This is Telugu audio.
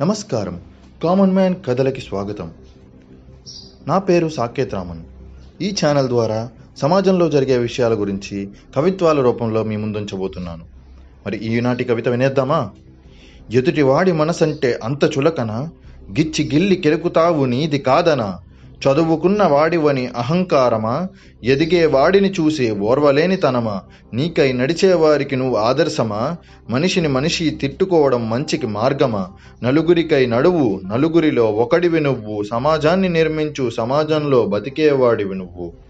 నమస్కారం. కామన్ మ్యాన్ కథలకి స్వాగతం. నా పేరు సాకేత్ రామన్. ఈ ఛానల్ ద్వారా సమాజంలో జరిగే విషయాల గురించి కవిత్వాల రూపంలో మీ ముందుంచబోతున్నాను. మరి ఈనాటి కవిత వినేద్దామా? ఎదుటివాడి మనసంటే అంత చులకన గిచ్చి గిల్లి కెలుకుతావు నీది కాదనా? చదువుకున్న వాడివని అహంకారమా? ఎదిగే వాడిని చూసే ఓర్వలేనితనమా? నీకై నడిచేవారికి నువ్వు ఆదర్శమా? మనిషిని మనిషి తిట్టుకోవడం మంచికి మార్గమా? నలుగురికై నడువు నలుగురిలో ఒకడివి నువ్వు సమాజాన్ని నిర్మించు సమాజంలో బతికేవాడివి నువ్వు.